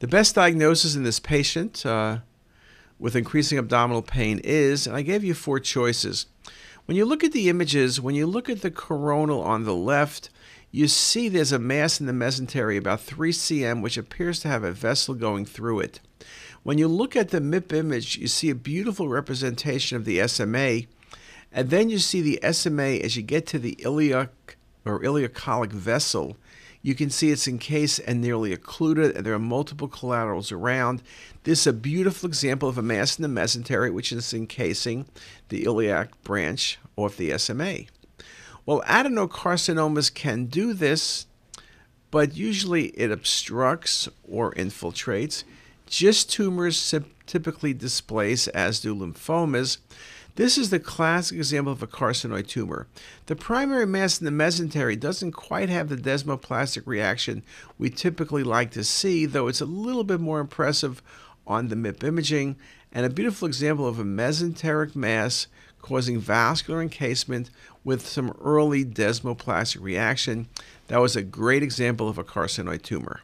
The best diagnosis in this patient uh, with increasing abdominal pain is, and I gave you four choices. When you look at the images, when you look at the coronal on the left, you see there's a mass in the mesentery about 3 cm, which appears to have a vessel going through it. When you look at the MIP image, you see a beautiful representation of the SMA, and then you see the SMA as you get to the ileal or ileocolic vessel. You can see it's encased and nearly occluded, and there are multiple collaterals around. This is a beautiful example of a mass in the mesentery, which is encasing the ileal branch of the SMA. Well, adenocarcinomas can do this, but usually it obstructs or infiltrates. GIST tumors typically displace, as do lymphomas. This is the classic example of a carcinoid tumor. The primary mass in the mesentery doesn't quite have the desmoplastic reaction we typically like to see, though it's a little bit more impressive on the MIP imaging, and a beautiful example of a mesenteric mass causing vascular encasement with some early desmoplastic reaction. That was a great example of a carcinoid tumor.